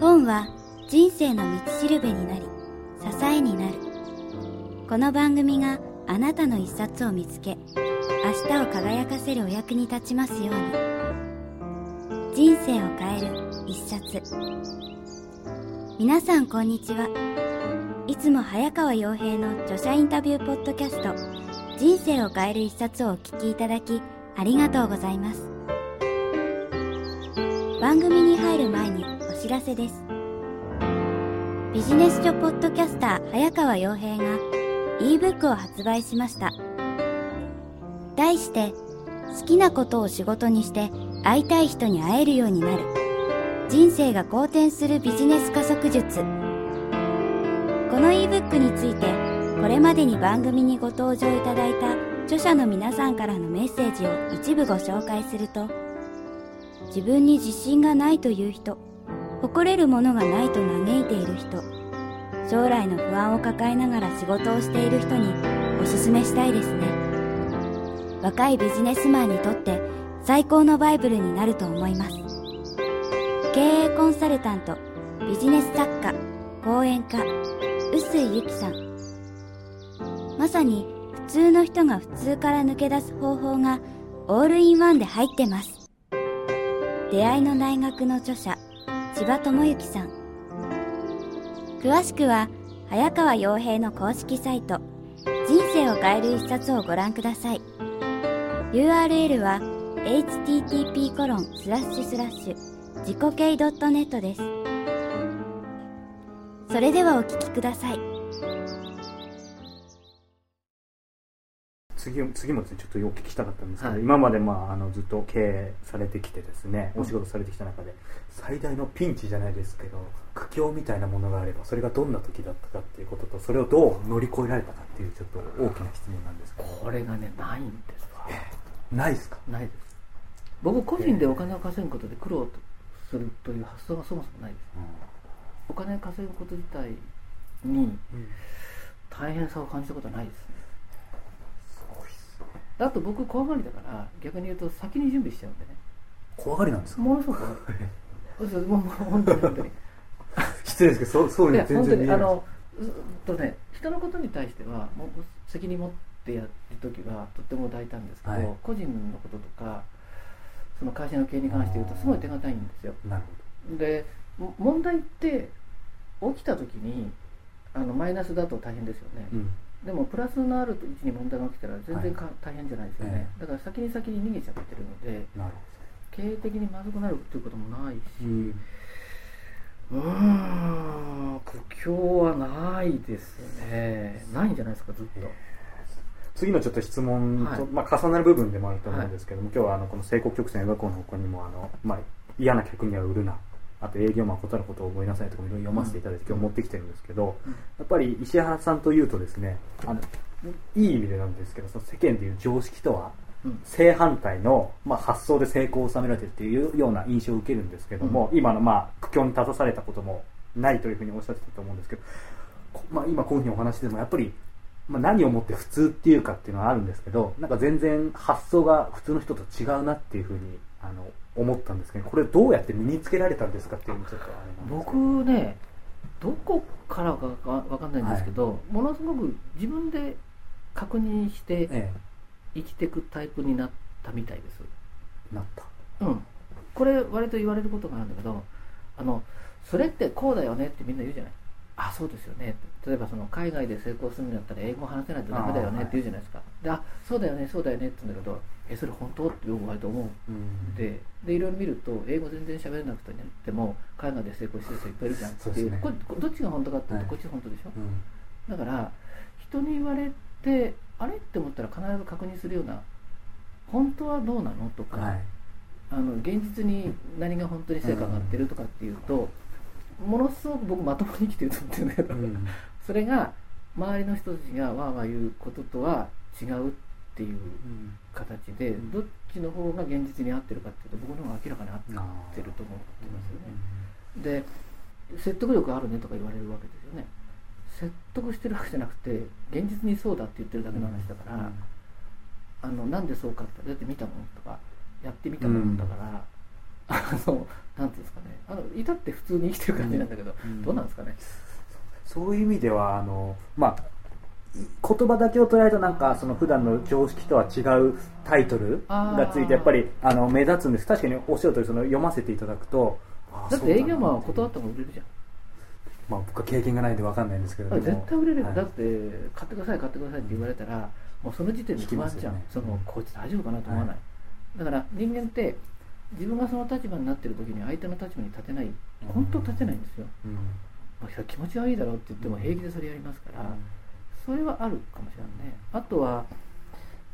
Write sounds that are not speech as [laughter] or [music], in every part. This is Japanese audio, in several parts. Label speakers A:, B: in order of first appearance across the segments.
A: 本は人生の道しるべになり支えになる。この番組があなたの一冊を見つけ明日を輝かせるお役に立ちますように。人生を変える一冊。皆さんこんにちは。いつも早川洋平の著者インタビューポッドキャスト人生を変える一冊をお聞きいただきありがとうございます。番組に入る前に知らせです。ビジネス書ポッドキャスター早川洋平が ebook を発売しました。題して好きなことを仕事にして会いたい人に会えるようになる。人生が好転するビジネス加速術。この ebook についてこれまでに番組にご登場いただいた著者の皆さんからのメッセージを一部ご紹介すると自分に自信がないという人誇れるものがないと嘆いている人。将来の不安を抱えながら仕事をしている人におすすめしたいですね。若いビジネスマンにとって最高のバイブルになると思います。経営コンサルタントビジネス作家講演家臼井由紀さん。まさに普通の人が普通から抜け出す方法がオールインワンで入ってます。出会いの大学の著者千葉智之さん。詳しくは早川洋平の公式サイト人生を変える一冊をご覧ください。URL は http コロンスラッシュスラッシュ自己系 .net です。それではお聞きください。
B: 次次もちょっとお聞きしたかったんですけど、
C: はい。
B: 今まで、まあ、あのずっと経営されてきてですねお仕事されてきた中で、最大のピンチじゃないですけど苦境みたいなものがあればそれがどんな時だったかっていうこととそれをどう乗り越えられたかっていうちょっと大きな質問なんですけど。
C: これがねないんですわ
B: ないですか？
C: ないです。僕個人でお金を稼ぐことで苦労とするという発想がそもそもないです。お金を稼ぐこと自体に大変さを感じたことはないですね
B: すね
C: あと僕怖がりだから逆に言うと先に準備しちゃうんでね。
B: 怖がりなんですか？
C: ものすごく怖い [laughs] そうそうもう本当に本当に。
B: 失礼ですけどそうそう
C: い
B: には全
C: や本当に
B: 然見えない。
C: あのとね人のことに対してはもう責任持ってやる時はとっても大胆ですけど、
B: はい。
C: 個人のこととかその会社の経営に関して言うとすごい手堅いんですよ。
B: なる
C: でも問題って起きた時にあのマイナスだと大変ですよね、
B: ほど、うん
C: でもプラスのある位置に問題が起きたら全然か、大変じゃないですよね、
B: え
C: だから先に先に逃げちゃってるので経営的にまずくなるっていうこともないし、
B: うん。
C: うーん苦境はないですね。ないんじゃないですかずっと、
B: 次のちょっと質問と、
C: はい。
B: まあ、重なる部分でもあると思うんですけども、今日はあのこの成功曲線学校の他にもあの、まあ、嫌な客には売るなあと営業マンは断ることを覚えなさいとかもいろいろ読ませていただいて、今日持ってきてるんですけど、
C: うん。
B: やっぱり石原さんというとですねあのいい意味でなんですけどその世間でいう常識とは
C: うん。
B: 正反対の、まあ、発想で成功を収められてるっていうような印象を受けるんですけども、今の、まあ、苦境に立たされたこともないというふうにおっしゃってたと思うんですけど、こまあ、今こういうふうにお話でもやっぱり、まあ、何をもって普通っていうかっていうのはあるんですけどなんか全然発想が普通の人と違うなっていうふうにあの思ったんですけどこれどうやって身につけられたんですかっていうのもちょっと
C: 僕ねどこからかわわかんないんですけど、ものすごく自分で確認して
B: え
C: 生きていくタイプになったみたいです。
B: えなった。
C: うん。これ割と言われることがあるんだけどあのそれってこうだよねってみんな言うじゃない。あそうですよね。例えばその海外で成功するんだったら英語話せないとダメだよねって言うじゃないですか。であそうだよねそうだよねって言うんだけどえそれ本当？って僕割と思う。
B: うん。
C: ででいろいろ見ると英語全然喋れなくても海外で成功してる人いっぱいいるじゃんっていう。
B: ね。
C: これどっちが本当かっていうと、
B: はい。
C: こっちが本当でしょ？
B: うん。
C: だから人に言われてあれ？って思ったら必ず確認するような本当はどうなの？とか、
B: はい。
C: あの現実に何が本当に成果が上がってるとかっていうと、ものすごく僕まともに生きてると思ってるんだけど、
B: うん。
C: それが周りの人たちがわーわー言うこととは違うっていう
B: うん。
C: 形で、
B: ん。
C: どっちの方が現実に合ってるかっていうと僕の方が明らかに合ってると思ってますよね。で説得力あるねとか言われるわけですよね。説得してるわけじゃなくて現実にそうだって言ってるだけの話だから、あのなんでそうかってだって見たもんとかやってみたもんだから、あのなんていうんですかね。あの至って普通に生きてる感じなんだけど、
B: うん。
C: どうなんですかね。
B: そういう意味ではあの、まあ、言葉だけを捉えるとなんかその普段の常識とは違うタイトルがついてやっぱりあの目立つんです。確かにおっしゃる通りその読ませていただくとあ
C: だって営業マンは断った方が売れるじゃん。
B: まあ、僕は経験がないんで分かんないんですけれど
C: 絶対売れるよ、
B: はい。
C: だって買ってください買ってくださいって言われたら、もうその時点で不安じゃん、
B: 引きますよね。
C: そのこいつ大丈夫かなと思わない、だから人間って自分がその立場になってる時に相手の立場に立てない。本当立てないんですよ、
B: うん。
C: まあ、気持ち悪いだろうって言っても平気でそれやりますから、それはあるかもしれないね。あとは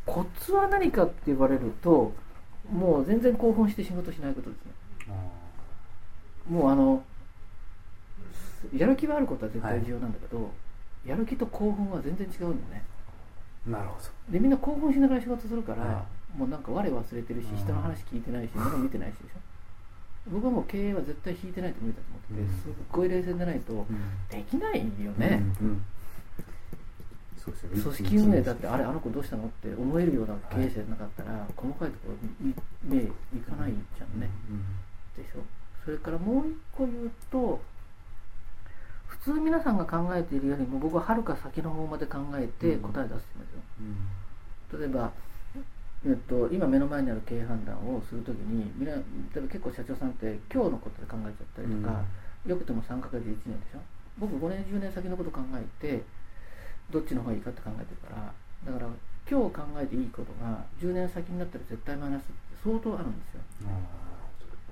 C: コツは何かって言われるともう全然興奮して仕事しないことですね。もうあのやる気はあることは絶対重要なんだけど、やる気と興奮は全然違うんだよね。
B: なるほ
C: でみんな興奮しながら仕事するから、
B: は
C: もうなんか我忘れてるし
B: うん。
C: 人の話聞いてないし [laughs] 物見てないしでしょ。僕はもう経営は絶対引いてないと無理だと思ってて、
B: うん。
C: すっごい冷静でないと
B: ど、
C: できないよね、
B: うんうん
C: 組織運営だってあれあの子どうしたの？って思えるような経営者じゃなかったら、細かいところに目いかないじゃんね、
B: うん
C: でしょ？それからもう一個言うと普通皆さんが考えているよりも僕ははるか先の方まで考えて答え出してますよ、
B: うん。
C: 例えば、えっと、今目の前にある経営判断をするときに例えば結構社長さんって今日のことで考えちゃったりとか、よくても3ヶ月1年でしょ？僕5年10年先のこと考えてどっちの方がいいかって考えてるからだから今日考えていいことが10年先になったら絶対マイナスって相当あるんですよ、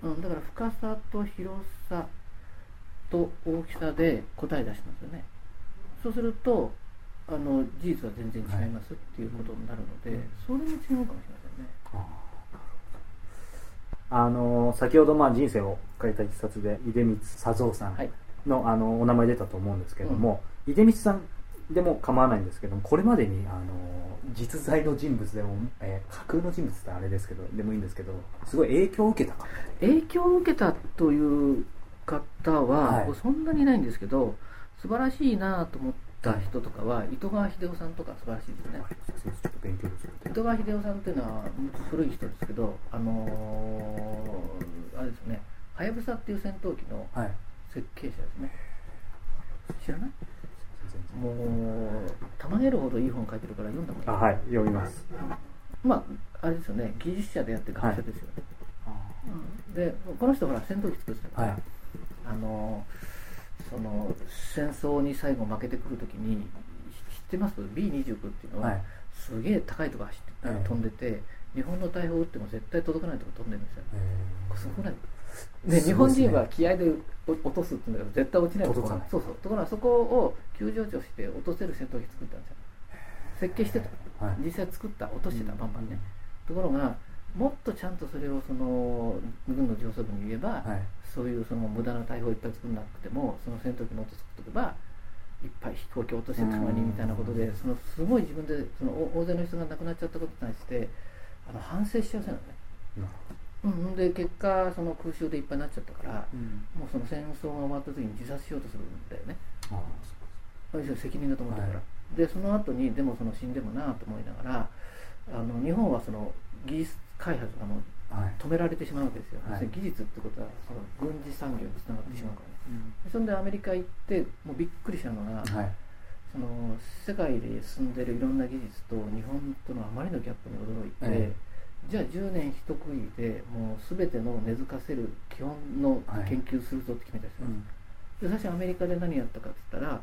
C: うん、だから深さと広さと大きさで答え出しますよね。そうするとあの事実は全然違いますっていうことになるので、
B: うん。
C: それも違うかもしれませんね。
B: あの先ほどまあ人生を変えた一冊で出光佐三さん
C: はい。
B: の,、あのお名前出たと思うんですけども、出光さんでも構わないんですけどもこれまでにあの実在の人物でも、えー架空の人物ってあれですけどでもいいんですけどすごい影響を受けた方
C: 影響を受けたという方は、
B: はい。
C: そんなにいないんですけど素晴らしいなと思った人とかは糸川秀夫さんとか素晴らしいですね。糸川秀夫さんっていうのは古い人ですけどあのーあれですよね。はやぶさっていう戦闘機の
B: はい。
C: 設計者ですね。知らない？もうたまげるほどいい本書いてるから読んだもん
B: あはい。読みます。
C: まああれですよね。技術者でやって学者ですよね、うん。でこの人ほら戦闘機作ってたから、
B: はい。
C: あのその戦争に最後負けてくるときに知ってます？B29 っていうのは、
B: はい。
C: すげえ高いところ走って、
B: ええ。
C: 飛んでて日本の大砲撃っても絶対届かないところ飛んでるんですよ。
B: えー
C: すごくで日本人は気合で落とすって言うんだけど絶対落ちないとこ
B: 届かない。
C: そうそう。ところがそこを急上昇して落とせる戦闘機作ったんですよ。設計してた。
B: はい。
C: 実際作った落としてた
B: うん。
C: バンバンね、ところがもっとちゃんとそれをその軍の上層部に言えば、
B: はい。
C: そういうその無駄な大砲いっぱい作んなくてもその戦闘機の音作っておけばいっぱい飛行機落としてたまにみたいなことでそのすごい自分でそのお大勢の人が亡くなっちゃったことに対してあの反省しちゃうせなのね、
B: なる
C: うん、で結果その空襲でいっぱいになっちゃったから
B: うん。
C: もうその戦争が終わった時に自殺しようとするんだよね。
B: あ
C: 要するに責任だと思ってるから、
B: は
C: でその後にでもその死んでもなと思いながらあの日本はその技術開発がもう
B: はい。
C: 止められてしまうわけですよ、
B: はい。
C: 技術ってことはその軍事産業につながってしまうからね、
B: うん。
C: そんでアメリカ行ってもうびっくりしたのが、
B: はい。
C: その世界で進んでるいろんな技術と日本とのあまりのギャップに驚いて、
B: え
C: じゃあ10年一区切りでもう全ての根付かせる基本の
B: はい
C: 研究するぞって決めたんです。よ、
B: うん。
C: で最初アメリカで何やったかって言ったら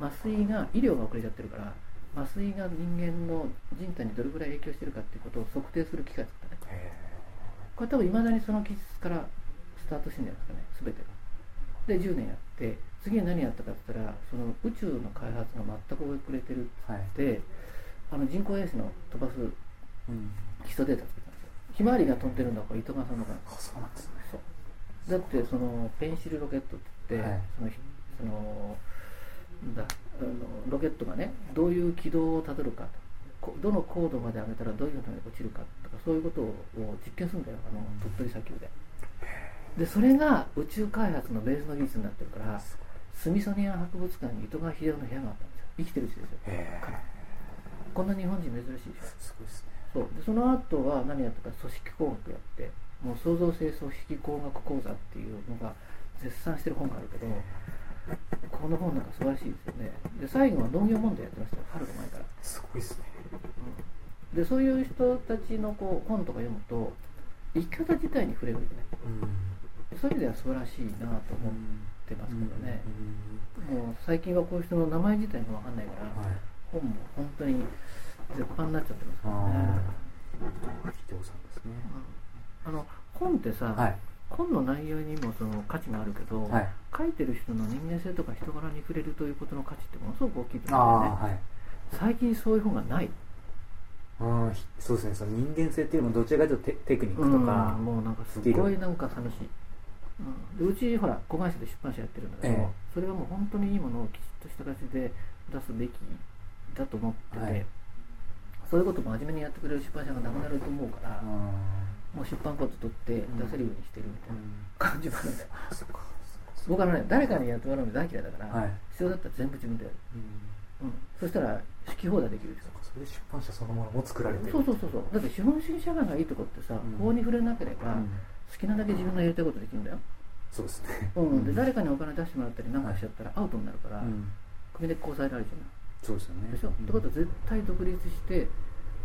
C: 麻酔が医療が遅れちゃってるから麻酔が人間の人体にどれぐらい影響してるかっていうことを測定する機械作ったね。
B: へ
C: これ多分いまだにその技術からスタートしてるんじゃないですかね全てが。で10年やって次に何やったかって言ったらその宇宙の開発が全く遅れてる
B: ーはい
C: ってあの人工衛星の飛ばす
B: うん
C: 基礎データ作ったんですよひまわりが飛んでるのはこれ糸川さんのから
B: あそうなんですね。
C: そう。だってそのペンシルロケットって言って、
B: はい。
C: そのそのだあのロケットがねどういう軌道をたどるかと。こどの高度まで上げたらどういうふうに落ちるかとかそういうことを実験するんだよ。あの鳥取砂丘で。でそれが宇宙開発のベースの技術になってるからスミソニアン博物館に糸川秀夫の部屋があったんですよ。生きてるうちですよ。こんな日本人珍しいでしょ。
B: すごいですね
C: そう。でその後は何やったか組織工学やってもう創造性組織工学講座っていうのが絶賛してる本があるけどこの本なんか素晴らしいですよね。で最後は農業問題やってましたよ春の前から。
B: すごいですね。
C: でそういう人たちのこう本とか読むと生き方自体に触れるよね。そういう意味では素晴らしいなと思ってますけどね、もう最近はこういう人の名前自体が分かんないから、
B: はい。
C: 本も本当に絶版になっちゃってますからね。
B: あ秀夫さん。ですね
C: あの本ってさ、
B: はい。
C: 本の内容にもその価値があるけど、
B: はい。
C: 書いてる人の人間性とか人柄に触れるということの価値ってものすごく大きいと
B: あ
C: 思うんだよね。
B: あはい。
C: 最近そういう本がない。
B: うんひそうですね。その人間性っていうのもどちらかというとテテクニックとか、
C: うんもうなんかすごいなんか寂しい、うん、でうちほら子会社で出版社やってるんだけど、
B: ええ。
C: それはもう本当にいいものをきちっとした形で出すべきだと思ってて、
B: はい
C: そういうことも真面目にやってくれる出版社がなくなると思うから、
B: うん。
C: もう出版コード取って出せるようにしてるみたいな
B: うん。
C: 感じもあるんだよ、[laughs] 僕はね誰かにやってもらうの大嫌いだから、
B: はい。
C: 必要だったら全部自分でやる、
B: うん。
C: うん、そしたら好き放題できるでしょ。
B: それで出版社そのものも作られてる。
C: そうそうそうそう。だって資本主義社会がいいとこってさ、
B: うん。
C: 法に触れなければ、
B: うん。
C: 好きなだけ自分のやりたいことできるんだよ、
B: そうですね。
C: うん、で誰かにお金出してもらったりなんかしちゃったらアウトになるから、
B: うん。
C: 首でこうさえられるじゃない
B: そうですよね。
C: でしょ、ってことは絶対独立して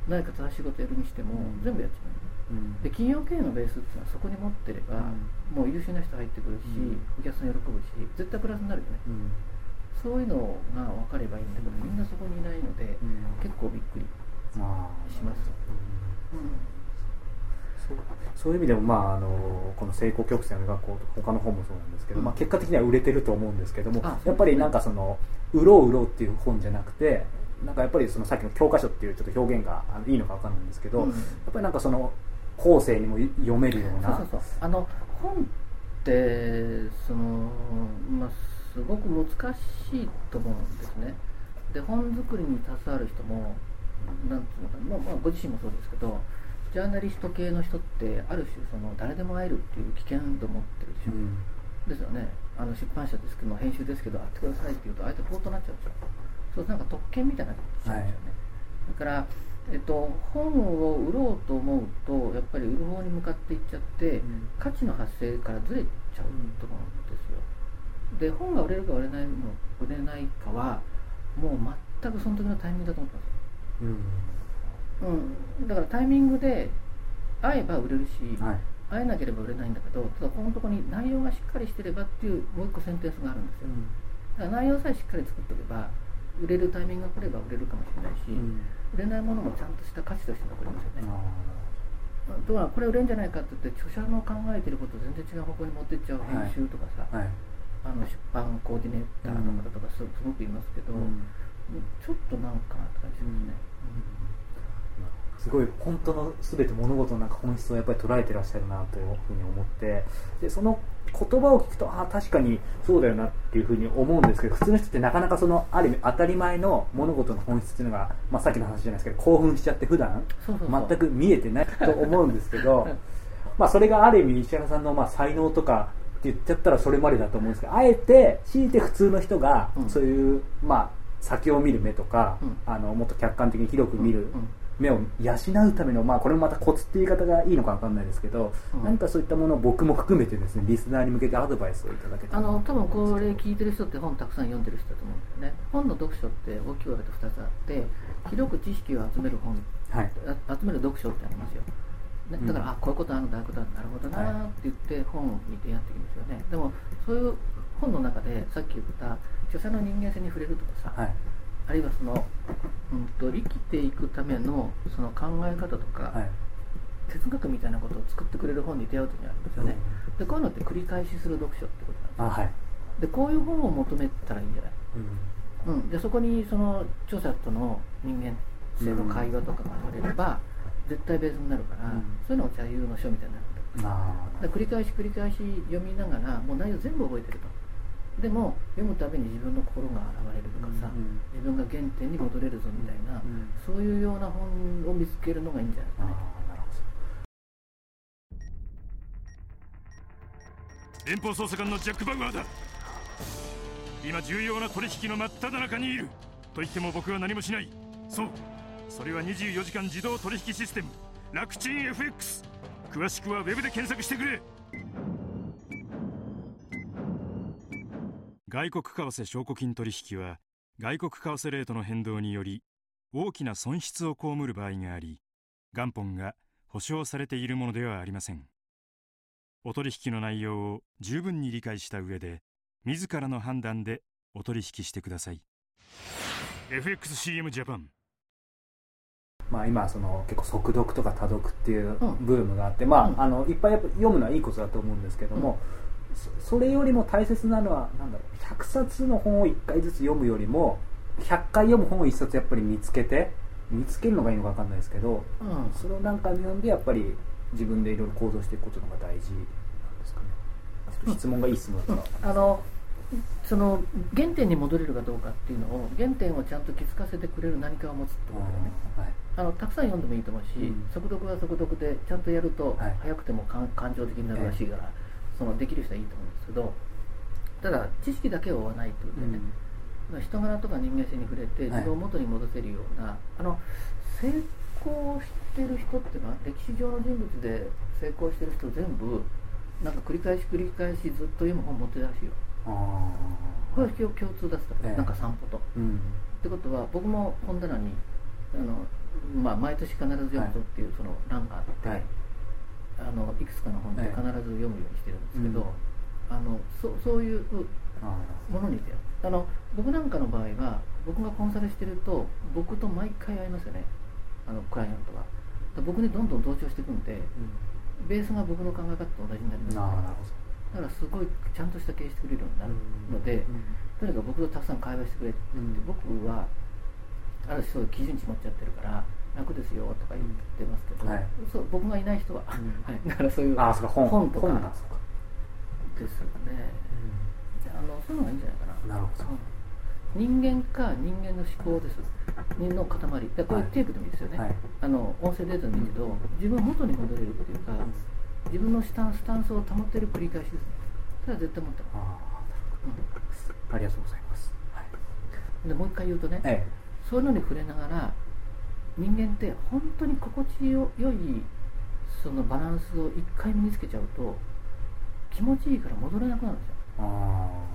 C: 何か正しいことやるにしても、
B: うん。
C: 全部やっちまう
B: うん。
C: で企業経営のベースっていうのはそこに持ってれば、もう優秀な人入ってくるし、
B: うん。
C: お客さん喜ぶし絶対プラスになるよね。
B: うん。
C: そういうのが分かればいいんだけどみんなそこにいないので、
B: うん。
C: 結構びっくりします、
B: うんそういう意味でも、まあ、あのこの成功曲線を描こうと他の本もそうなんですけど、
C: うん。
B: まあ、結果的には売れてると思うんですけども
C: あ
B: やっぱりなんかその売ろう売ろうっていう本じゃなくてなんかやっぱりそのさっきの教科書っていうちょっと表現がいいのか分かんないんですけど、
C: うん。
B: やっぱりなんかその後世にも読めるような
C: そうそうそう。あの本ってその、まあ、すごく難しいと思うんですね。で本作りに携わる人もなんていうのかな、まあまあ、ご自身もそうですけどジャーナリスト系の人ってある種その誰でも会えるっていう危険度を持ってるでしょ、
B: うん。
C: ですよね。あの出版社ですけど編集ですけど会ってくださいって言うと相手ポートになっちゃう。んですよそうなんか特権みたいになっちゃうんですよね、だから、えっと、本を売ろうと思うとやっぱり売る方に向かっていっちゃって、
B: ん。
C: 価値の発生からずれちゃうと思うんですよ。で本が売れるか売れないの売れないかはもう全くその時のタイミングだと思ってます
B: うん
C: うん、だからタイミングで会えば売れるし、
B: はい。
C: 会えなければ売れないんだけどただこのところに内容がしっかりしてればっていうもう一個センテンスがあるんですよ。だから内容さえしっかり作っておけば売れるタイミングが来れば売れるかもしれないし、
B: うん。
C: 売れないものもちゃんとした価値として残りますよね、
B: あ
C: だからこれ売れんじゃないかって言って著者の考えてることを全然違う方向に持っていっちゃう編集とかさ、
B: ーはい。
C: あの出版コーディネーターの方とかすすごくいますけど、
B: うん。
C: ちょっとなんかなって感じしますね、
B: すごい本当の全て物事のなんか本質をやっぱり捉えてらっしゃるなというふうに思ってでその言葉を聞くとああ確かにそうだよなっていうふうに思うんですけど普通の人ってなかなかそのある意味当たり前の物事の本質っていうのが、まあ、さっきの話じゃないですけど興奮しちゃって普段全く見えてないと思うんですけど [laughs] まあそれがある意味石原さんのまあ才能とかって言っちゃったらそれまでだと思うんですけどあえて強いて普通の人が
C: うん。
B: そういう、まあ先を見る目とか、
C: うん。
B: あのもっと客観的に広く見る目を養うための、まあ、これもまたコツっていう言い方がいいのか分かんないですけど、
C: うん。
B: 何かそういったものを僕も含めてですねリスナーに向けてアドバイスをいただけたら。
C: あの多分これ聞いてる人って本たくさん読んでる人だと思うんだよね。本の読書って大きく分けて2つあって広く知識を集める本
B: はい。
C: あ集める読書ってありますよ、ね
B: うん。
C: だから、あこういうことあるんだああいうことあるんだなるほどなーって言って本を見てやってきますよね。でもそういう本の中でさっき言った著者の人間性に触れるとかさ、
B: はい。
C: あるいはその、うん、と生きていくためのその考え方とか、
B: はい。
C: 哲学みたいなことを作ってくれる本に出会う時があるんですよね、でこういうのって繰り返しする読書ってことなんですよ。
B: あはい、
C: でこういう本を求めたらいいんじゃない？
B: うん。
C: うん、でそこにその著者との人間性の会話とかが取れれば、絶対ベースになるから、
B: うん。
C: そういうのが座右の書みたいになる
B: あ
C: だ繰り返し繰り返し読みながらもう内容全部覚えてるとでも読むたびに自分の心が現れるとかさ、
B: うん
C: 自分が原点に戻れるぞみたいな、
B: うん
C: そういうような本を見つけるのがいいんじゃない
B: あ
C: かね。
B: ーなるほ
D: 連邦捜査官のジャック・バウアーだ。今重要な取引の真っ只中にいる。と言っても僕は何もしない。そう。それは24時間自動取引システム。楽ちん FX 詳しくはウェブで検索してくれ外国為替証拠金取引は外国為替レートの変動により大きな損失を被る場合があり元本が保証されているものではありません。お取引の内容を十分に理解した上で自らの判断でお取引してください。FXCM ジャパン。
B: まあ、今その結構速読とか多読っていう
C: うん。
B: ブームがあって、ま
C: うん
B: あ、あのいっぱいやっぱ読むのはいいことだと思うんですけども、そそれよりも大切なのはなんだろう100冊の本を1回ずつ読むよりも100回読む本を1冊やっぱり見つけて見つけるのがいいのか分かんないですけど
C: うん。
B: それを何回も読んでやっぱり自分でいろいろ行動していくことのが大事なんですかね。ちょっと質問がいい質問だったら、
C: あのその原点に戻れるかどうかっていうのを原点をちゃんと気づかせてくれる何かを持つってことだよね。
B: はい。
C: あのたくさん読んでもいいと思うし、
B: うん。
C: 速読は速読でちゃんとやると
B: はい。
C: 早くても感感情的になるらしいから、そのできる人はいいと思うんですけどただ知識だけを追わないってことでね、まあ人柄とか人間性に触れて
B: はい。
C: 自分を元に戻せるような、あの成功してる人っていうのは歴史上の人物で成功してる人全部なんか繰り返し繰り返しずっと読む本持ってるらしいよ。
B: あ
C: これは共共通だったら、
B: ええ。
C: なんか散歩と。
B: ーうん。
C: ってことは僕も本棚にあの、まあ、毎年必ず読むぞっていうその欄があって、
B: はい
C: あのいくつかの本って
B: ええ
C: 必ず読むようにしてるんですけど、
B: うん。
C: あのそそういう
B: あ
C: ものにだよあの僕なんかの場合は僕がコンサルしてると僕と毎回会いますよね。あのクライアントが僕にどんどん同調していくんで
B: ーうん。
C: ベースが僕の考え方と同じになります、だからすごいちゃんとした経営してくれるようになるので、
B: うん。
C: とにかく僕とたくさん会話してくれって言って、
B: うん。
C: 僕はある種そういう基準値持っちゃってるから楽ですよとか言ってますけど、
B: はい。
C: そう僕がいない人は、
B: うん。
C: はい、だからそういう
B: ああそうか本
C: 本とか
B: です
C: よね。あのそういうのがいいんじゃないかな。
B: なるほど。
C: う。ん人間か人間の思考です。人の塊。でこういう
B: はい。
C: テープでもいいですよね、
B: はい。
C: あの音声データでもいいけど自分を元に戻れるっていうか自分のスタンスタンスを保ってる繰り返しです。ねそれは絶対持ってま
B: あ
C: す、
B: あありがとうございます、はい。
C: うん、でもう一回言うとね、
B: え。
C: そういうのに触れながら人間って本当に心地よ良いそのバランスを一回身につけちゃうと気持ちいいから戻れなくなるんですよ。
B: えあ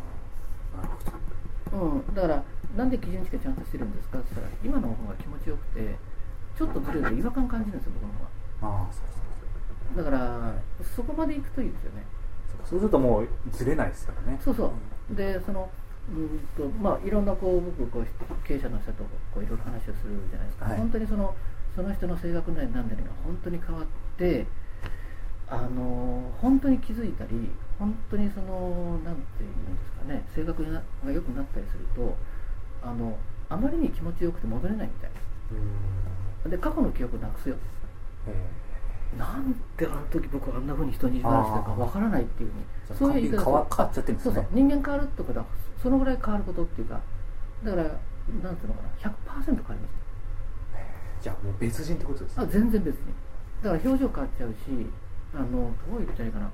C: うん、だからなんで基準値がちゃんとしてるんですかって言ったら今の方が気持ちよくてちょっとずれると違和感感じるんですよ僕の方
B: ああそうそう
C: がだから、そこまで行くといいですよね。
B: そうそうするともうずれないですからね。
C: そうそう。でそのうんとまあいろんなこう僕こう経営者の人とこういろいろ話をするじゃないですか、
B: はい。
C: 本当にそのその人の性格なり何なりが本当に変わってあの本当に気づいたり本当にそのなんていうんですかね性格がが良くなったりするとあのあまりに気持ちよくて戻れないみたい
B: うん。
C: で過去の記憶なくすよ。
B: え
C: なんであの時僕あんな風に人に意地悪したかわからないっていうそういう言い方
B: 変わっちゃってるんですね。
C: そうそう。人間変わるってことはそのぐらい変わることっていうかだからなんていうのかな。100%変わります
B: えじゃあもう別人ってことですね。
C: あ全然別に。だから表情変わっちゃうしあのどう言ったらいいかな。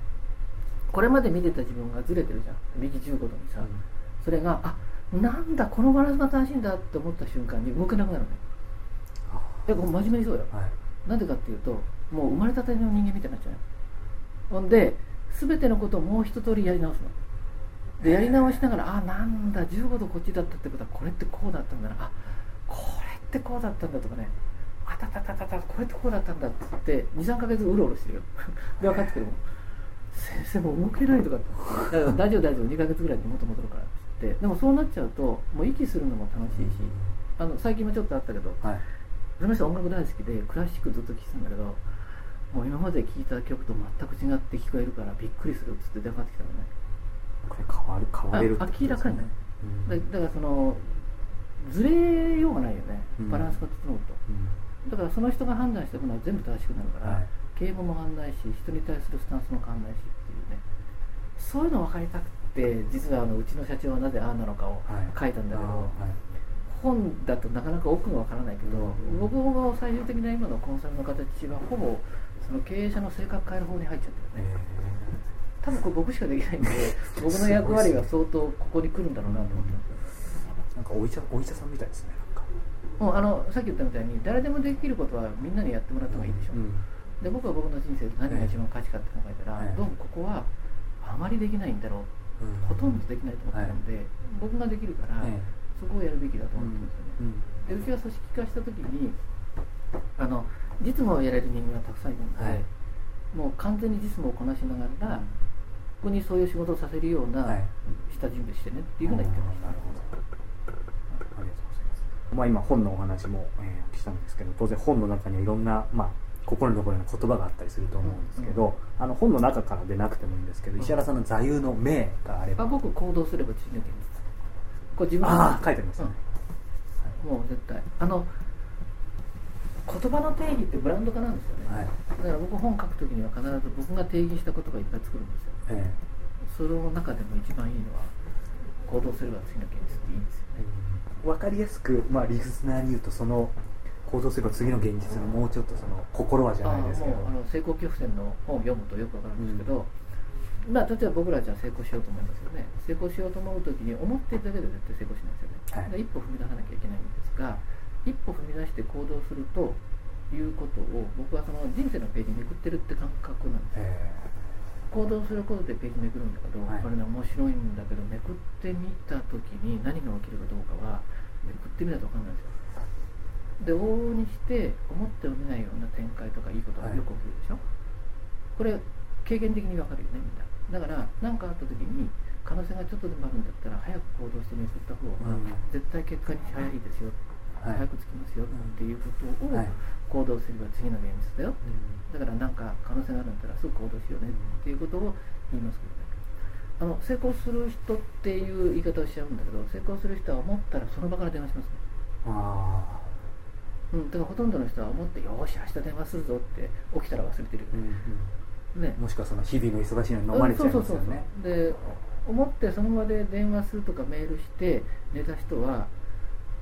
C: これまで見てた自分がずれてるじゃん。右15度にさ、それがあなんだこのバランスが正しいんだって思った瞬間に動けなくなるのねえこれ真面目にそうよ。
B: はい。
C: なんでかっていうともう生まれたての人間みたいになっちゃうよほんで全てのことをもう一通りやり直すの。でやり直しながらあなんだ15度こっちだったってことはこれってこうだったんだな。あこれってこうだったんだとかね。あたたたたたこれってこうだったんだって言って23ヶ月うろうろしてるよ。[laughs] で分かってくるもん。先生もう動けないとかって。大丈夫大丈夫。2ヶ月ぐらいで元戻るからって言って。でもそうなっちゃうともう息するのも楽しいしあの最近もちょっとあったけど
B: はい。
C: その人音楽大好きでクラシックずっと聴いてたんだけどもう今まで聴いた曲と全く違って聞こえるからびっくりするっつって電話かかってきたのね。
B: これ変わる変われるって
C: あ
B: ことですね。
C: 明らかにね。
B: うん。
C: だだからそのずれようがないよね。
B: うん。
C: バランスが整うと、
B: うん。
C: だからその人が判断したものは全部正しくなるから、
B: はい。
C: 敬語も変わんないし人に対するスタンスも変わんないしっていうね。そういうの分かりたくて実はあのうちの社長はなぜああなのかを
B: はい。
C: 書いたんだけど、
B: はい。
C: 本だとなかなか奥がわからないけど、
B: うん。
C: 僕の最終的な今のコンサルの形はほぼその経営者の性格変える方に入っちゃってるね、
B: え
C: 多分これ僕しかできないんで [laughs] 僕の役割が相当ここに来るんだろうなと思って。ます
B: ーなんかお医者お医者さんみたいですねなんか。
C: もうあのさっき言ったみたいに誰でもできることはみんなにやってもらった方がいいでしょ、
B: うん。
C: で僕は僕の人生で何が一番価値かって考えたら、
B: ええ
C: どうもここはあまりできないんだろう、ほとんどできないと思ってるんで、僕ができるから、
B: ええ
C: そこをやるべきだと思ってるんですよね、
B: うん。
C: でうちは組織化した時にあの実務をやれる人間がたくさんいるので、
B: はい。
C: もう完全に実務をこなしながら、ここにそういう仕事をさせるような
B: はい。
C: 下準備してねっていうふうな言ってました、
B: なるほどありがとうございます。まあ今本のお話も、えーしたんですけど当然本の中にはいろんなまあ心のところに言葉があったりすると思うんですけど、あの本の中からでなくてもいいんですけど、
C: うん。
B: 石原さんの座右の銘があれば、
C: あ僕行動すれば次の現実。これ自分
B: ああ書いてありますね、
C: うん。もう絶対。あの言葉の定義ってブランド化なんですよね、
B: はい。
C: だから僕本書くときには必ず僕が定義した言葉いっぱい作るんですよ。
B: え
C: その中でも一番いいのは行動すれば次の現実っていいんですよね
B: え分かりやすく、まあ、リスナーに言うとその行動すれば次の現実のもうちょっとその心はじゃないですけど。
C: あの成功恐怖戦の本を読むとよくわかるんですけど、まあ例えば僕らじゃあ成功しようと思いますよね。成功しようと思うときに思ってるだけで絶対成功しないですよね、
B: はい。
C: で一歩踏み出さなきゃいけないんですが一歩踏み出して行動するということを僕はその人生のページめくってるって感覚なんですよ。
B: え
C: 行動することでページめくるんだけど、
B: はい。
C: これね面白いんだけどめくってみた時に何が起きるかどうかはめくってみないと分かんないんですよ。で往々にして思ってもみないような展開とかいいことがよく起きるでしょ、これ経験的に分かるよねみんな。だから何かあった時に可能性がちょっとでもあるんだったら早く行動してめくった方が
B: うん。
C: 絶対結果に早いですよ、
B: はい
C: 早くつきますよっていうことを
B: はい。
C: 行動すれば次の現実だよだからなんか可能性があるんだったらすぐ行動しようねっていうことを言いますけどね。あの成功する人っていう言い方をしちゃうんだけど成功する人は思ったらその場から電話しますね、
B: あ
C: うん、だからほとんどの人は思ってよーし明日電話するぞって起きたら忘れてる
B: うん
C: ね
B: うん、もしくはその日々の忙しいのに飲まれちゃいますよね。
C: うんそうそうそうそう。で思ってその場で電話するとかメールして寝た人は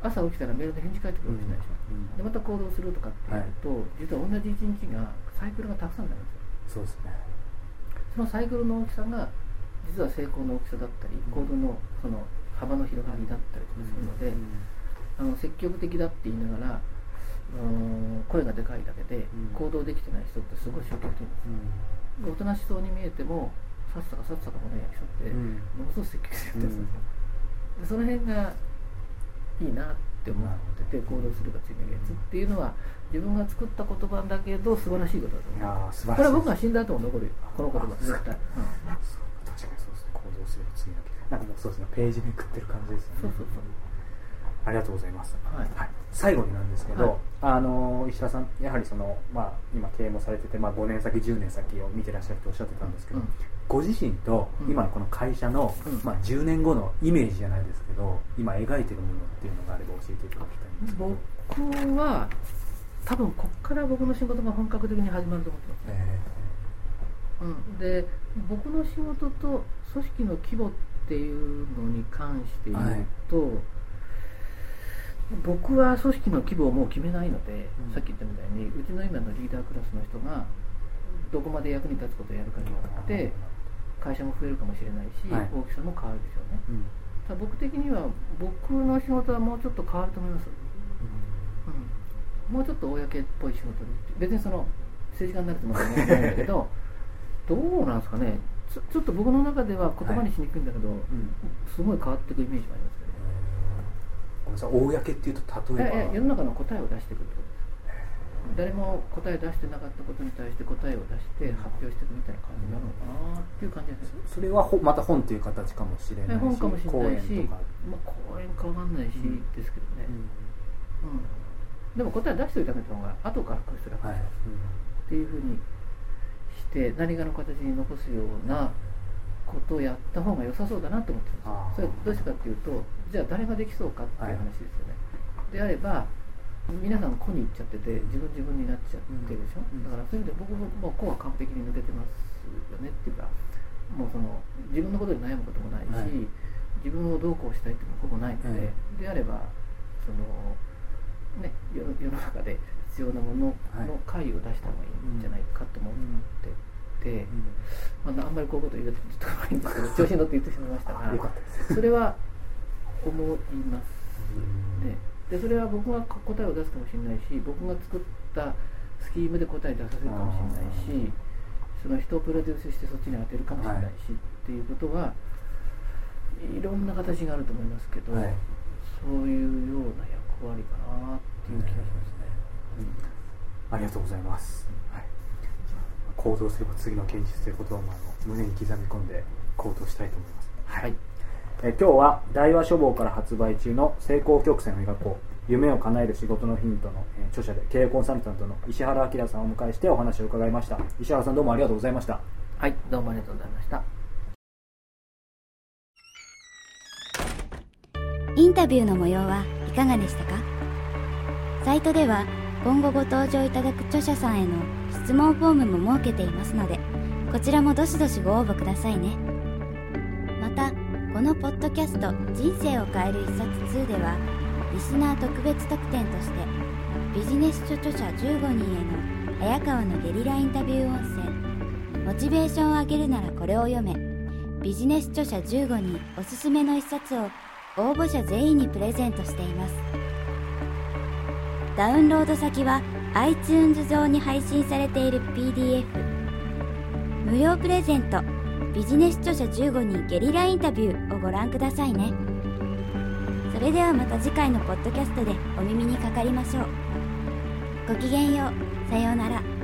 C: 朝起きたらメールで返事返ってくるかもしれないでしょ、
B: うん
C: でまた行動するとかっていうと、実は同じ一日がサイクルがたくさんになるんですよ。
B: そうですね。
C: そのサイクルの大きさが実は成功の大きさだったり、
B: うん。
C: 行動のその幅の広がりだったりとかするので、あの積極的だって言いながらうーん声がでかいだけで
B: うん。
C: 行動できてない人ってすごい消極的なんです、おとなしそうに見えてもさっさかさっさかもね人って、
B: うん。
C: ものすごく積極的だったりするんですよ、でその辺がいいなって思ってて行動するが次の月っていうのは自分が作った言葉だけど素晴らしいことだと
B: い
C: 思う。
B: やー素晴らしい。
C: これは僕が死んだ後も残るよ。この言葉。
B: あ
C: 絶対、うん
B: 確かにそうですね。行動すれば次のなんかもうそうですね。ページめくってる感じですよね。
C: そうそうそう。
B: ありがとうございます、
C: はい。
B: 最後になんですけど、
C: はい。
B: あの石田さんやはりその、まあ、今経営もされてて、まあ、5年先10年先を見てらっしゃるとおっしゃってたんですけど、
C: うん
B: ご自身と
C: うん。
B: 今のこの会社の、
C: うん。
B: まあ、10年後のイメージじゃないですけど今描いてるものっていうのがあれば教えていただきたいんです
C: 僕は多分こっから僕の仕事が本格的に始まると思ってます。ね、
B: え。
C: うん、で僕の仕事と組織の規模っていうのに関して言うと、僕は組織の規模をもう決めないので、
B: うん。
C: さっき言ったみたいにうちの今のリーダークラスの人がどこまで役に立つことをやるかによって会社も増えるかもしれないし、
B: はい。
C: 大きさも変わるでしょうね。
B: ーうん。
C: ただ僕的には僕の仕事はもうちょっと変わると思います、うん、もうちょっと公っぽい仕事で別にその政治家になるつもりはないんだけど [laughs] どうなんですかね。ちょちょっと僕の中では言葉にしにくいんだけど、
B: うん。
C: すごい変わっていくイメージもありますけどね。
B: ごめんなさい。公っていうと例えば。
C: や世の中の答えを出していくってこと？誰も答え出してなかったことに対して答えを出して発表していくみたいな感じになるのかなっていう感じです
B: それはほまた本っていう形かもしれないし
C: 本かもしれないしまあ、講演かわかんないし、
B: うん。
C: ですけどね、
B: うん。
C: うん。でも答え出しておいた方が後からこうして楽
B: はい。
C: っていうふうにして何かの形に残すようなことをやった方が良さそうだなと思ってるん
B: あー
C: ですよ。それどうしてかっていうとじゃあ誰ができそうかっていう話ですよね、であれば皆さん個に行っちゃってて自分自分になっちゃってるでしょ、
B: うん。
C: だからそういう意味で僕ももう個は完璧に抜けてますよねっていうかもうその自分のことで悩むこともないし、
B: はい。
C: 自分をどうこうしたいっていうのはほぼないので、
B: うん。
C: であればそのね世の世の中で必要なものの解を出した方がいいんじゃないかと思ってて、まあ、あんまりこういうこと言うとちょっと怖いんですけど [laughs] 調子に乗って言ってしまいましたが
B: よかったです。
C: それは思いますねでそれは僕が答えを出すかもしれないし僕が作ったスキームで答え出させるかもしれないしその人をプロデュースしてそっちに当てるかもしれないし、っていうことはいろんな形があると思いますけど、
B: はい。
C: そういうような役割かなっていう気がしますね。
B: ありがとうございます、はい、行動すれば次の現実ということを、まあ、あの胸に刻み込んで行動したいと思います、
C: はい、
B: え今日は大和書房から発売中の成功曲線を描こう。夢を叶える仕事のヒントの、えー著者で経営コンサルタントの石原明さんをお迎えしてお話を伺いました。石原さんどうもありがとうございました。
C: はい、どうもありがとうございました。
A: インタビューの模様はいかがでしたか？サイトでは今後ご登場いただく著者さんへの質問フォームも設けていますのでこちらもどしどしご応募くださいねこのポッドキャスト「人生を変える一冊2」ではリスナー特別特典としてビジネス書著者15人への早川のゲリラインタビュー音声。モチベーションを上げるならこれを読め。ビジネス著者15人おすすめの一冊を応募者全員にプレゼントしています。ダウンロード先は iTunes 上に配信されている PDF 無料プレゼント。ビジネス著者15人ゲリラインタビューをご覧くださいね。それではまた次回のポッドキャストでお耳にかかりましょう。ごきげんよう。さようなら。